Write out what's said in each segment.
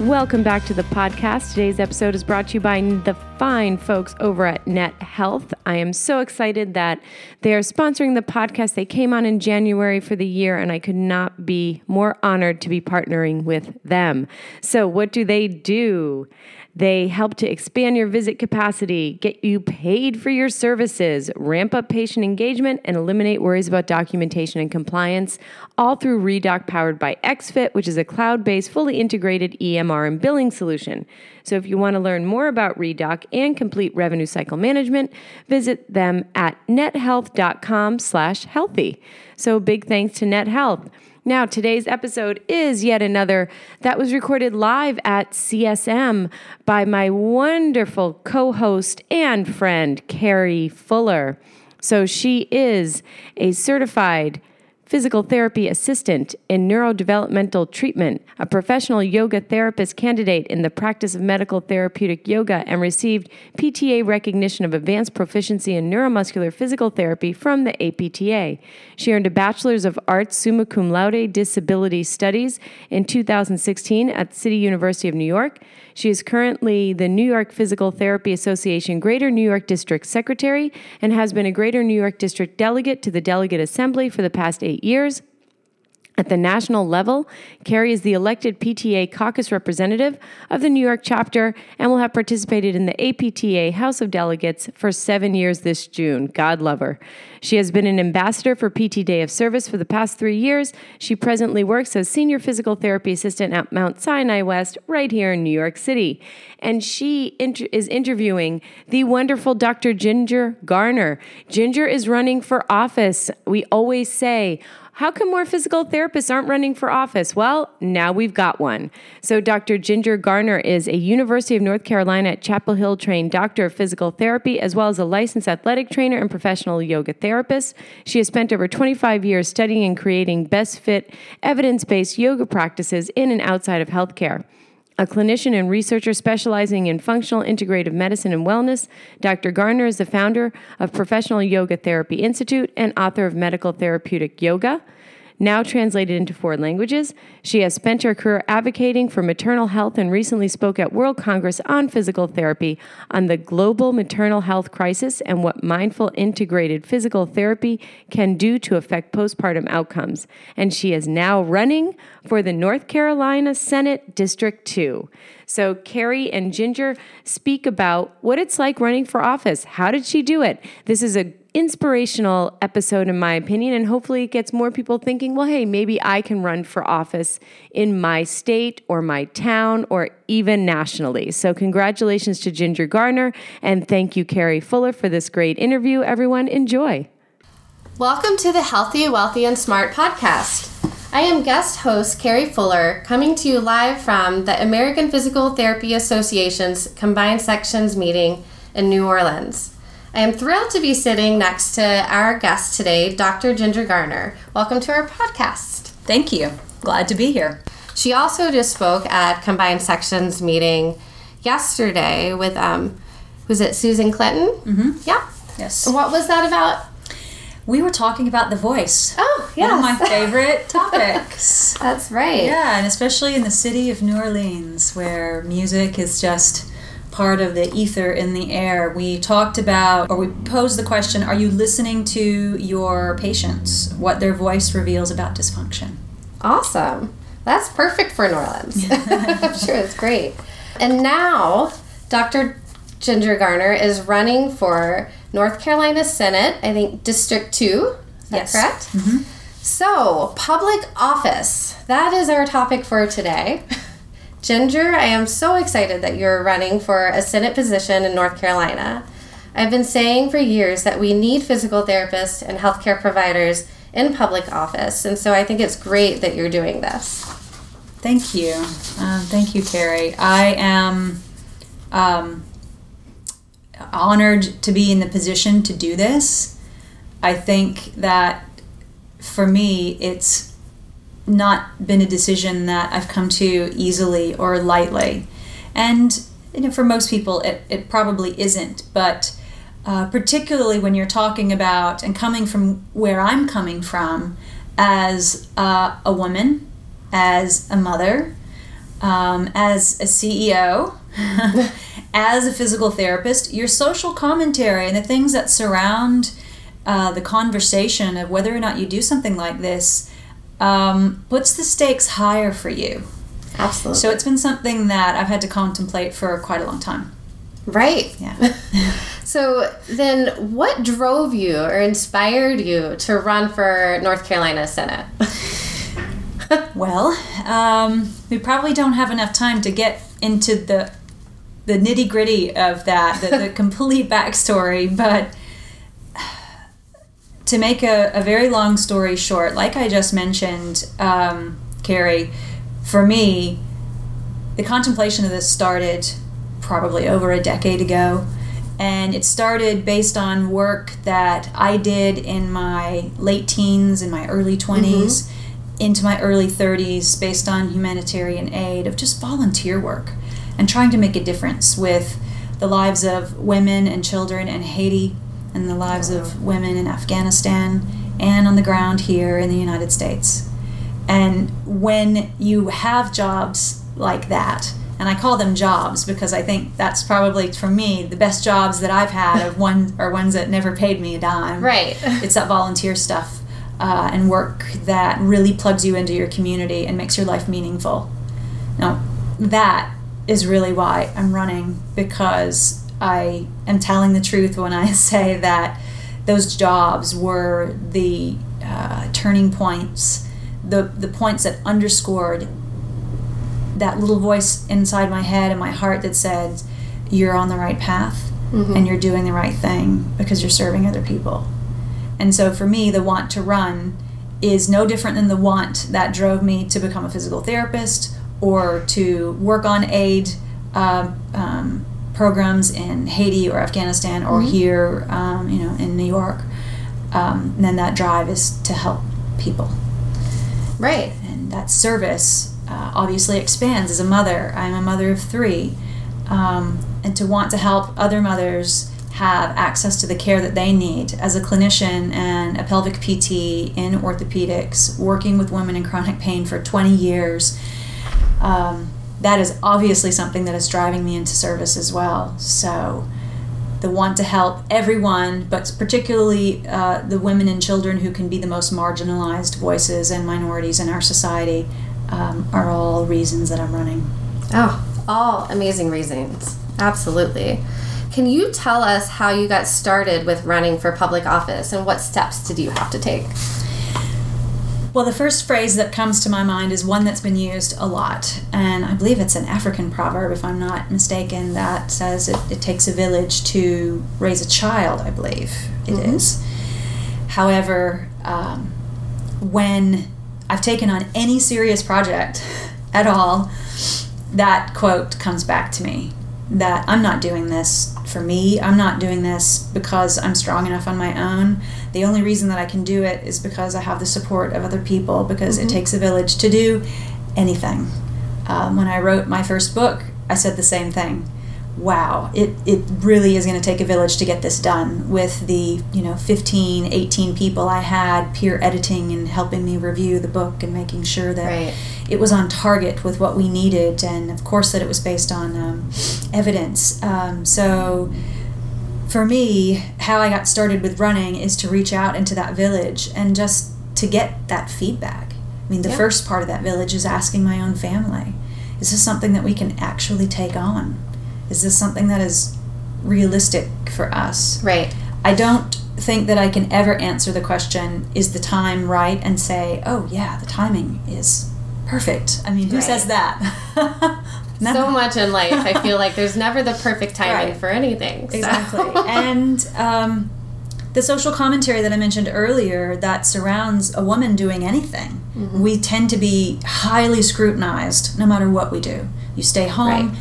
Welcome back to the podcast. Today's episode is brought to you by the fine folks over at Net Health. I am so excited that they are sponsoring the podcast. They came on in January for the year, and I could not be more honored to be partnering with them. So, what do they do? They help to expand your visit capacity, get you paid for your services, ramp up patient engagement, and eliminate worries about documentation and compliance, all through Redoc powered by XFit, which is a cloud based, fully integrated EMR and billing solution. So if you want to learn more about Redoc and complete revenue cycle management, visit them at nethealth.com slash healthy. So big thanks to Net Health. Now, today's episode is yet another that was recorded live at CSM by my wonderful co host and friend, Carrie Fuller. So, she is a certified physical therapy assistant in neurodevelopmental treatment, a professional yoga therapist candidate in the practice of medical therapeutic yoga, and received PTA recognition of advanced proficiency in neuromuscular physical therapy from the APTA. She earned a Bachelor's of Arts summa cum laude disability studies in 2016 at City University of New York. She is currently the New York Physical Therapy Association Greater New York District Secretary and has been a Greater New York District delegate to the Delegate Assembly for the past eight years. At the national level, Carrie is the elected PTA caucus representative of the New York chapter and will have participated in the APTA House of Delegates for seven years this June. God love her. She has been an ambassador for PT Day of Service for the past three years. She presently works as senior physical therapy assistant at Mount Sinai West, right here in New York City. And she inter- is interviewing the wonderful Dr. Ginger Garner. Ginger is running for office. We always say, how come more physical therapists aren't running for office? Well, now we've got one. So, Dr. Ginger Garner is a University of North Carolina at Chapel Hill trained doctor of physical therapy, as well as a licensed athletic trainer and professional yoga therapist. She has spent over 25 years studying and creating best fit, evidence based yoga practices in and outside of healthcare a clinician and researcher specializing in functional integrative medicine and wellness. Dr. Garner is the founder of Professional Yoga Therapy Institute and author of Medical Therapeutic Yoga now translated into four languages. She has spent her career advocating for maternal health and recently spoke at World Congress on Physical Therapy on the global maternal health crisis and what mindful integrated physical therapy can do to affect postpartum outcomes. And she is now running for the North Carolina Senate District 2. So, Carrie and Ginger speak about what it's like running for office. How did she do it? This is a inspirational episode, in my opinion, and hopefully it gets more people thinking, well, hey, maybe I can run for office in my state or my town or even nationally. So, congratulations to Ginger Garner, and thank you, Carrie Fuller, for this great interview. Everyone, enjoy. Welcome to the Healthy, Wealthy, and Smart podcast. I am guest host Carrie Fuller, coming to you live from the American Physical Therapy Association's Combined Sections meeting in New Orleans. I am thrilled to be sitting next to our guest today, Dr. Ginger Garner. Welcome to our podcast. Thank you. Glad to be here. She also just spoke at Combined Sections meeting yesterday with, um, was it Susan Clinton? Mm-hmm. Yeah. Yes. What was that about? We were talking about the voice. Oh, yeah. One of my favorite topics. That's right. Yeah, and especially in the city of New Orleans, where music is just part of the ether in the air, we talked about, or we posed the question Are you listening to your patients? What their voice reveals about dysfunction. Awesome. That's perfect for New Orleans. I'm sure it's great. And now, Dr. Ginger Garner is running for North Carolina Senate, I think District 2. Is yes. correct? Mm-hmm. So, public office. That is our topic for today. Ginger, I am so excited that you're running for a Senate position in North Carolina. I've been saying for years that we need physical therapists and healthcare providers in public office, and so I think it's great that you're doing this. Thank you. Um, thank you, Carrie. I am um, honored to be in the position to do this. I think that for me, it's not been a decision that I've come to easily or lightly. And you know, for most people, it, it probably isn't. But uh, particularly when you're talking about and coming from where I'm coming from as uh, a woman, as a mother, um, as a CEO, as a physical therapist, your social commentary and the things that surround uh, the conversation of whether or not you do something like this um, puts the stakes higher for you. Absolutely. So it's been something that I've had to contemplate for quite a long time. Right. Yeah. so then, what drove you or inspired you to run for North Carolina Senate? well, um, we probably don't have enough time to get into the the nitty gritty of that, the, the complete backstory, but to make a, a very long story short, like I just mentioned, um, Carrie, for me, the contemplation of this started probably over a decade ago. And it started based on work that I did in my late teens, in my early 20s, mm-hmm. into my early 30s, based on humanitarian aid, of just volunteer work and trying to make a difference with the lives of women and children in Haiti and the lives of women in Afghanistan and on the ground here in the United States. And when you have jobs like that, and I call them jobs because I think that's probably for me the best jobs that I've had of one or ones that never paid me a dime. Right. It's that volunteer stuff uh, and work that really plugs you into your community and makes your life meaningful. Now, that is really why I'm running because I am telling the truth when I say that those jobs were the uh, turning points, the, the points that underscored that little voice inside my head and my heart that said, You're on the right path mm-hmm. and you're doing the right thing because you're serving other people. And so for me, the want to run is no different than the want that drove me to become a physical therapist or to work on aid uh, um, programs in Haiti or Afghanistan or mm-hmm. here, um, you know, in New York, um, then that drive is to help people. Right. And that service uh, obviously expands. As a mother, I'm a mother of three, um, and to want to help other mothers have access to the care that they need as a clinician and a pelvic PT in orthopedics, working with women in chronic pain for 20 years. Um, that is obviously something that is driving me into service as well. So, the want to help everyone, but particularly uh, the women and children who can be the most marginalized voices and minorities in our society, um, are all reasons that I'm running. Oh, all amazing reasons. Absolutely. Can you tell us how you got started with running for public office and what steps did you have to take? Well, the first phrase that comes to my mind is one that's been used a lot, and I believe it's an African proverb, if I'm not mistaken, that says it, it takes a village to raise a child, I believe it mm-hmm. is. However, um, when I've taken on any serious project at all, that quote comes back to me that I'm not doing this for me. I'm not doing this because I'm strong enough on my own. The only reason that I can do it is because I have the support of other people, because mm-hmm. it takes a village to do anything. Um, when I wrote my first book, I said the same thing. Wow, it, it really is going to take a village to get this done with the, you know, 15, 18 people I had peer editing and helping me review the book and making sure that right it was on target with what we needed, and of course that it was based on um, evidence. Um, so for me, how I got started with running is to reach out into that village and just to get that feedback. I mean, the first part of that village is asking my own family is this something that we can actually take on? Is this something that is realistic for us? Right. I don't think that I can ever answer the question, is the time right? And say, oh, yeah, the timing is perfect. I mean, who right. says that? so much in life, I feel like there's never the perfect timing right. for anything. So. Exactly. and um, the social commentary that I mentioned earlier that surrounds a woman doing anything, mm-hmm. we tend to be highly scrutinized no matter what we do. You stay home. Right.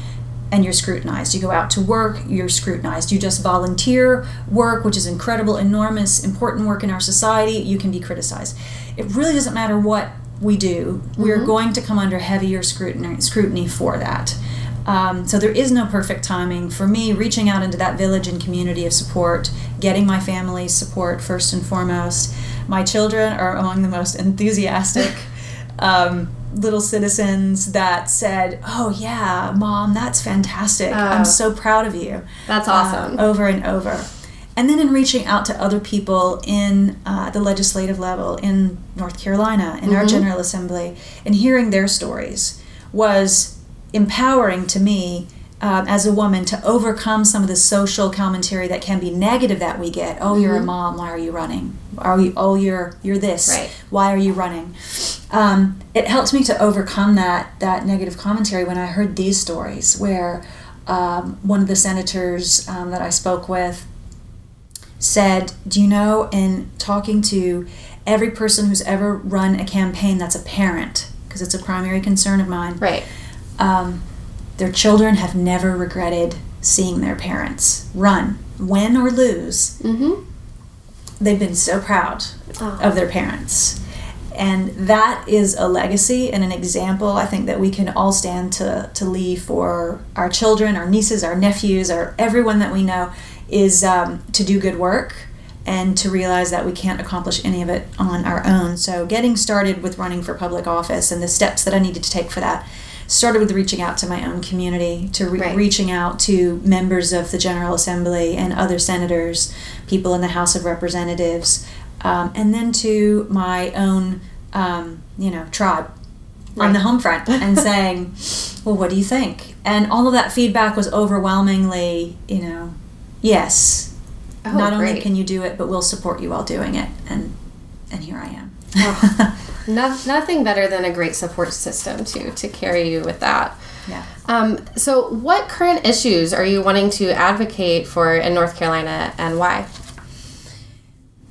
and you're scrutinized. You go out to work, you're scrutinized. You just volunteer work, which is incredible, enormous, important work in our society, you can be criticized. It really doesn't matter what we do, we're going to come under heavier scrutiny, scrutiny for that. Um, so there is no perfect timing for me reaching out into that village and community of support, getting my family's support first and foremost. My children are among the most enthusiastic. Um, little citizens that said, "Oh yeah, mom, that's fantastic. Oh. I'm so proud of you." That's uh, awesome. over and over. And then in reaching out to other people in uh, the legislative level in North Carolina, in our General Assembly, and hearing their stories was empowering to me um, as a woman to overcome some of the social commentary that can be negative that we get. Oh, you're a mom. Why are you running? Are you? Oh, you're you're this. Right. Why are you running? Um, it helped me to overcome that that negative commentary when I heard these stories where um, one of the senators um, that I spoke with said, Do you know, in talking to every person who's ever run a campaign that's a parent, because it's a primary concern of mine, Right. um, their children have never regretted seeing their parents run, win or lose. Mm-hmm. They've been so proud Oh. of their parents. And that is a legacy and an example I think that we can all stand to, to leave for our children, our nieces, our nephews, or everyone that we know is um, to do good work and to realize that we can't accomplish any of it on our own. So, getting started with running for public office and the steps that I needed to take for that started with reaching out to my own community, to re- Right. reaching out to members of the General Assembly and other senators, people in the House of Representatives, um, and then to my own, um, you know, tribe on the home front and saying, well, what do you think? And all of that feedback was overwhelmingly, you know, yes. Oh, Not only can you do it, but we'll support you while doing it. And and here I am. Oh. No, nothing better than a great support system to to carry you with that. yeah. Um, so, what current issues are you wanting to advocate for in North Carolina, and why?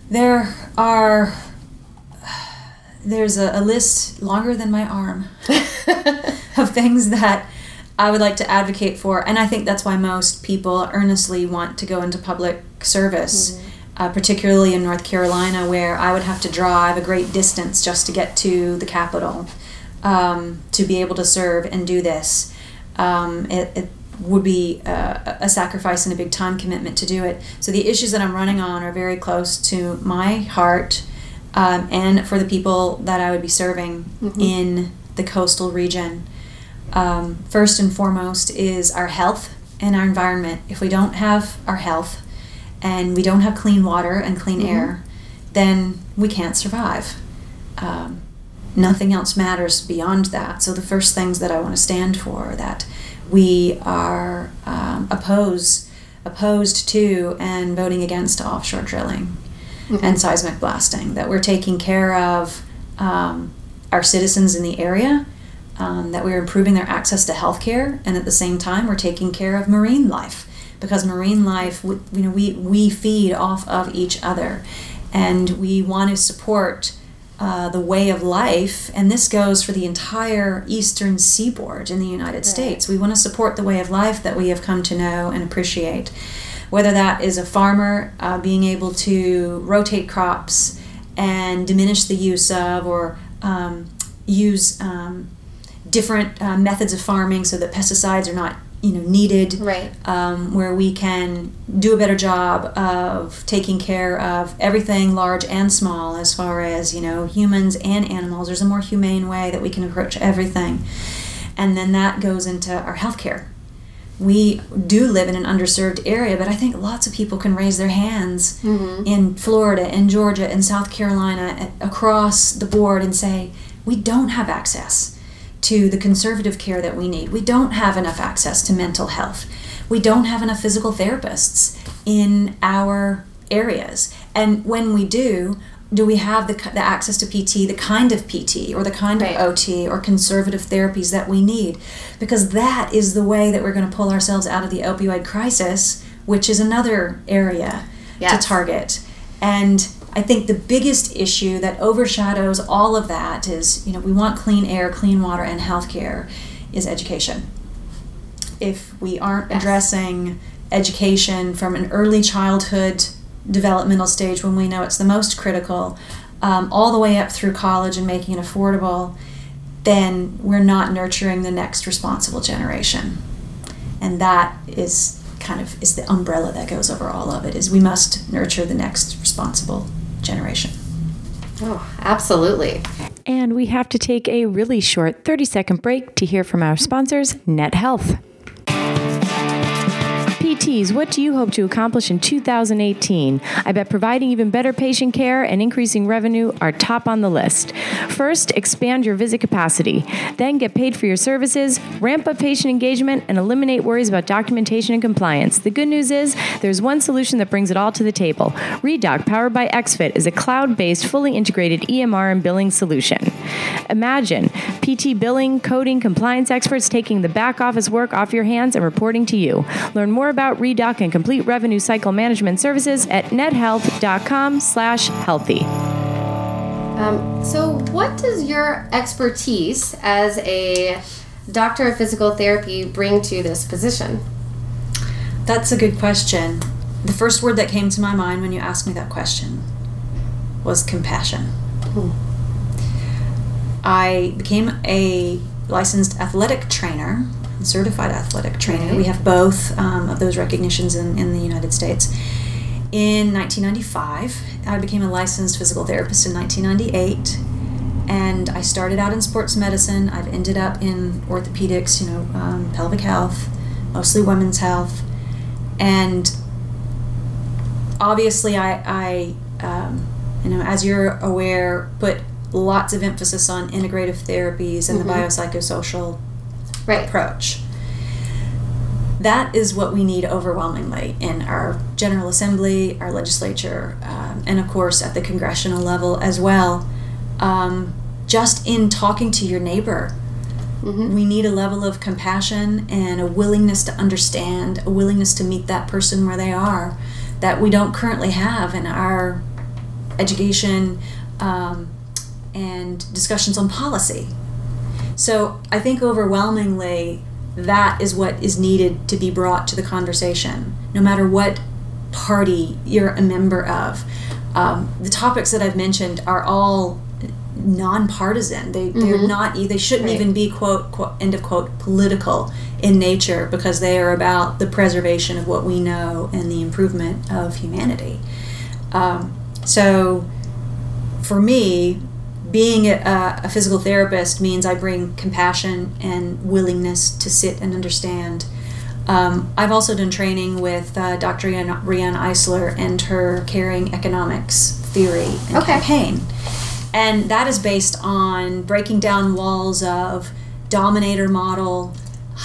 There are there's a, a list longer than my arm of things that I would like to advocate for, and I think that's why most people earnestly want to go into public service, uh, particularly in North Carolina, where I would have to drive a great distance just to get to the capital um, to be able to serve and do this. Um, it, it would be uh, a sacrifice and a big time commitment to do it. So the issues that I'm running on are very close to my heart um, and for the people that I would be serving in the coastal region. Um, first and foremost is our health and our environment. If we don't have our health and we don't have clean water and clean air, then we can't survive. Um, nothing else matters beyond that. So the first things that I want to stand for are that we are um, oppose, opposed to and voting against offshore drilling and seismic blasting. That we're taking care of um, our citizens in the area. Um, that we're improving their access to health care, and at the same time, we're taking care of marine life because marine life, w- you know, we, we feed off of each other, and we want to support uh, the way of life, and this goes for the entire eastern seaboard in the United States. We want to support the way of life that we have come to know and appreciate. Whether that is a farmer uh, being able to rotate crops and diminish the use of or um, use um, different uh, methods of farming so that pesticides are not you know needed. Right. um, where we can do a better job of taking care of everything large and small as far as you know humans and animals. There's a more humane way that we can approach everything. And then that goes into our healthcare. We do live in an underserved area but i think lots of people can raise their hands in florida in georgia in south carolina across the board and say we don't have access to the conservative care that we need. We don't have enough access to mental health. We don't have enough physical therapists in our areas. And when we do, do we have the, the access to PT, the kind of PT or the kind Right. of OT or conservative therapies that we need? Because that is the way that we're going to pull ourselves out of the opioid crisis, which is another area Yes. to target. And I think the biggest issue that overshadows all of that is, you know, we want clean air, clean water, and healthcare is education. if we aren't yes. addressing education from an early childhood developmental stage when we know it's the most critical, um, all the way up through college and making it affordable, then we're not nurturing the next responsible generation. And that is kind of is the umbrella that goes over all of it is we must nurture the next responsible generation. Oh, absolutely. And we have to take a really short 30 second break to hear from our sponsors, Net Health. What do you hope to accomplish in 2018? I bet providing even better patient care and increasing revenue are top on the list. First, expand your visit capacity. Then, get paid for your services, ramp up patient engagement, and eliminate worries about documentation and compliance. The good news is there's one solution that brings it all to the table. ReDoc, powered by XFIT, is a cloud based, fully integrated EMR and billing solution. Imagine PT billing, coding, compliance experts taking the back office work off your hands and reporting to you. Learn more about about ReDoc and complete revenue cycle management services at nethealth.com slash healthy. Um, so what does your expertise as a doctor of physical therapy bring to this position? That's a good question. The first word that came to my mind when you asked me that question was compassion. Hmm. I became a licensed athletic trainer certified athletic trainer. We have both um, of those recognitions in, in the United States. In 1995, I became a licensed physical therapist in 1998, and I started out in sports medicine. I've ended up in orthopedics, you know, um, pelvic health, mostly women's health, and obviously, I, I um, you know, as you're aware, put lots of emphasis on integrative therapies and mm-hmm. the biopsychosocial right. approach. That is what we need overwhelmingly in our General Assembly, our legislature, um, and of course at the congressional level as well. Um, just in talking to your neighbor, mm-hmm. we need a level of compassion and a willingness to understand, a willingness to meet that person where they are that we don't currently have in our education um, and discussions on policy. So I think overwhelmingly that is what is needed to be brought to the conversation, no matter what party you're a member of. Um, the topics that I've mentioned are all nonpartisan. They they're mm-hmm. not. They shouldn't right. even be quote, quote end of quote political in nature because they are about the preservation of what we know and the improvement of humanity. Um, so, for me, being a, a, physical therapist means I bring compassion and willingness to sit and understand. Um, I've also done training with uh, Dr. Riane Eisler and her caring economics theory and okay. campaign. And that is based on breaking down walls of dominator model,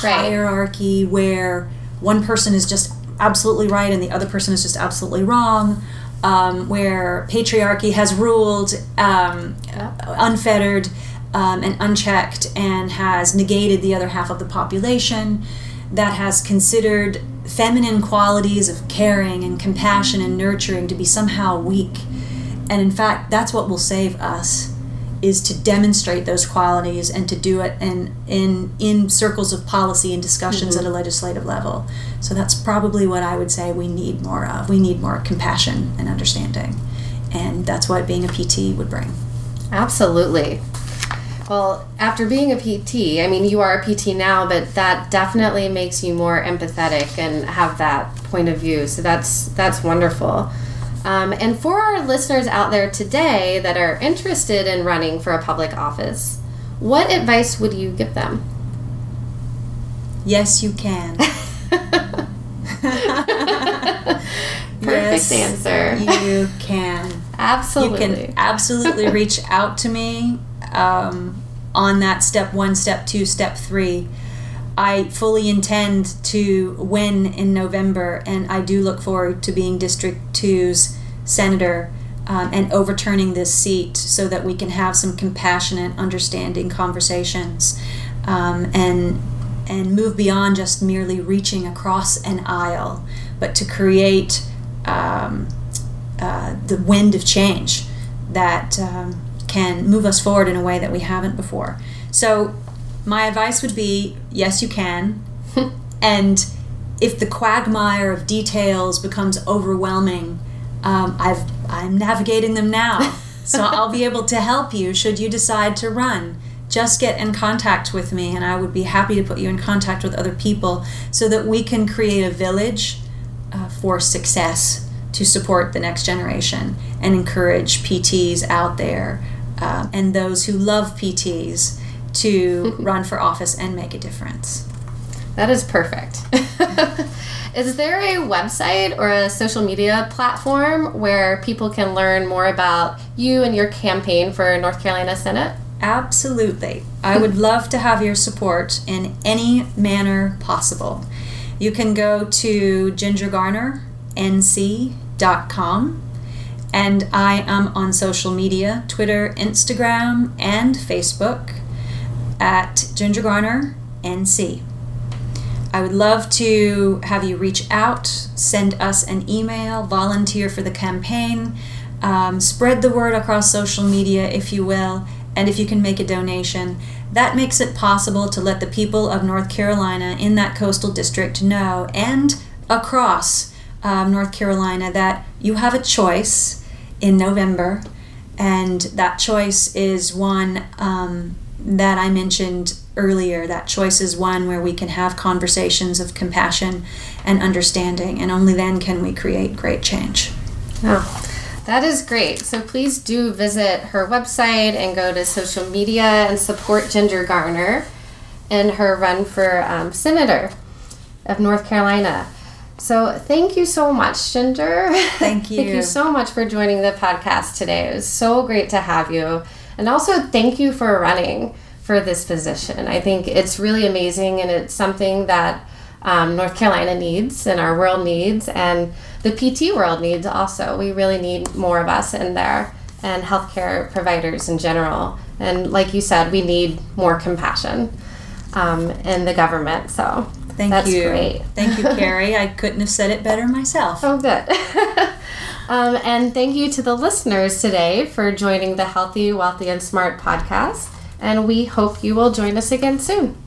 right. hierarchy, where one person is just absolutely right and the other person is just absolutely wrong um, where patriarchy has ruled um, unfettered um, and unchecked and has negated the other half of the population, that has considered feminine qualities of caring and compassion and nurturing to be somehow weak. And in fact, that's what will save us is to demonstrate those qualities and to do it in in in circles of policy and discussions mm-hmm. at a legislative level. So that's probably what I would say we need more of. We need more compassion and understanding. And that's what being a PT would bring. Absolutely. Well, after being a PT, I mean, you are a PT now, but that definitely makes you more empathetic and have that point of view. So that's that's wonderful. Um, and for our listeners out there today that are interested in running for a public office, what advice would you give them? Yes, you can. Perfect yes, answer. You can. absolutely. You can absolutely reach out to me um, on that step one, step two, step three. I fully intend to win in November, and I do look forward to being District 2's senator um, and overturning this seat so that we can have some compassionate, understanding conversations um, and and move beyond just merely reaching across an aisle, but to create um, uh, the wind of change that um, can move us forward in a way that we haven't before. So, my advice would be yes, you can. And if the quagmire of details becomes overwhelming, um, I've, I'm navigating them now. so I'll be able to help you should you decide to run. Just get in contact with me, and I would be happy to put you in contact with other people so that we can create a village uh, for success to support the next generation and encourage PTs out there uh, and those who love PTs to run for office and make a difference. That is perfect. is there a website or a social media platform where people can learn more about you and your campaign for North Carolina Senate? Absolutely. I would love to have your support in any manner possible. You can go to gingergarnernc.com and I am on social media Twitter, Instagram, and Facebook at Ginger Garner NC. I would love to have you reach out, send us an email, volunteer for the campaign, um, spread the word across social media, if you will, and if you can make a donation. That makes it possible to let the people of North Carolina in that coastal district know and across um, North Carolina that you have a choice in November, and that choice is one um, that I mentioned earlier. That choice is one where we can have conversations of compassion and understanding, and only then can we create great change. Oh, that is great. So please do visit her website and go to social media and support Ginger Garner in her run for um, Senator of North Carolina. So thank you so much, Ginger. Thank you. thank you so much for joining the podcast today. It was so great to have you. And also, thank you for running for this position. I think it's really amazing and it's something that um, North Carolina needs and our world needs and the PT world needs also. We really need more of us in there and healthcare providers in general. And like you said, we need more compassion um, in the government. So Thank you. that's you. great. Thank you, Carrie. I couldn't have said it better myself. Oh, good. um, and thank you to the listeners today for joining the Healthy, Wealthy, and Smart podcast. And we hope you will join us again soon.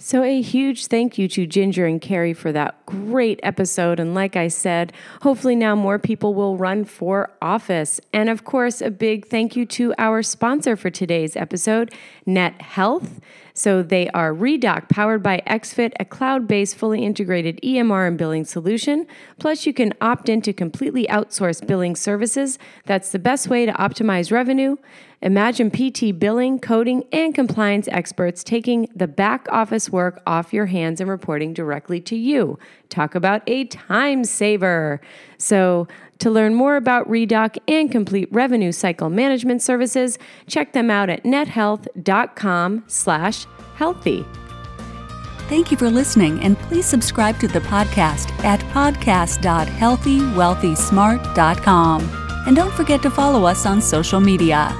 So, a huge thank you to Ginger and Carrie for that great episode. And like I said, hopefully now more people will run for office. And of course, a big thank you to our sponsor for today's episode, Net Health. So, they are Redoc powered by XFIT, a cloud based, fully integrated EMR and billing solution. Plus, you can opt into completely outsourced billing services. That's the best way to optimize revenue. Imagine PT billing, coding, and compliance experts taking the back office work off your hands and reporting directly to you. Talk about a time saver. So, to learn more about Redoc and complete revenue cycle management services, check them out at nethealth.com/healthy. Thank you for listening, and please subscribe to the podcast at podcast.healthywealthysmart.com. And don't forget to follow us on social media.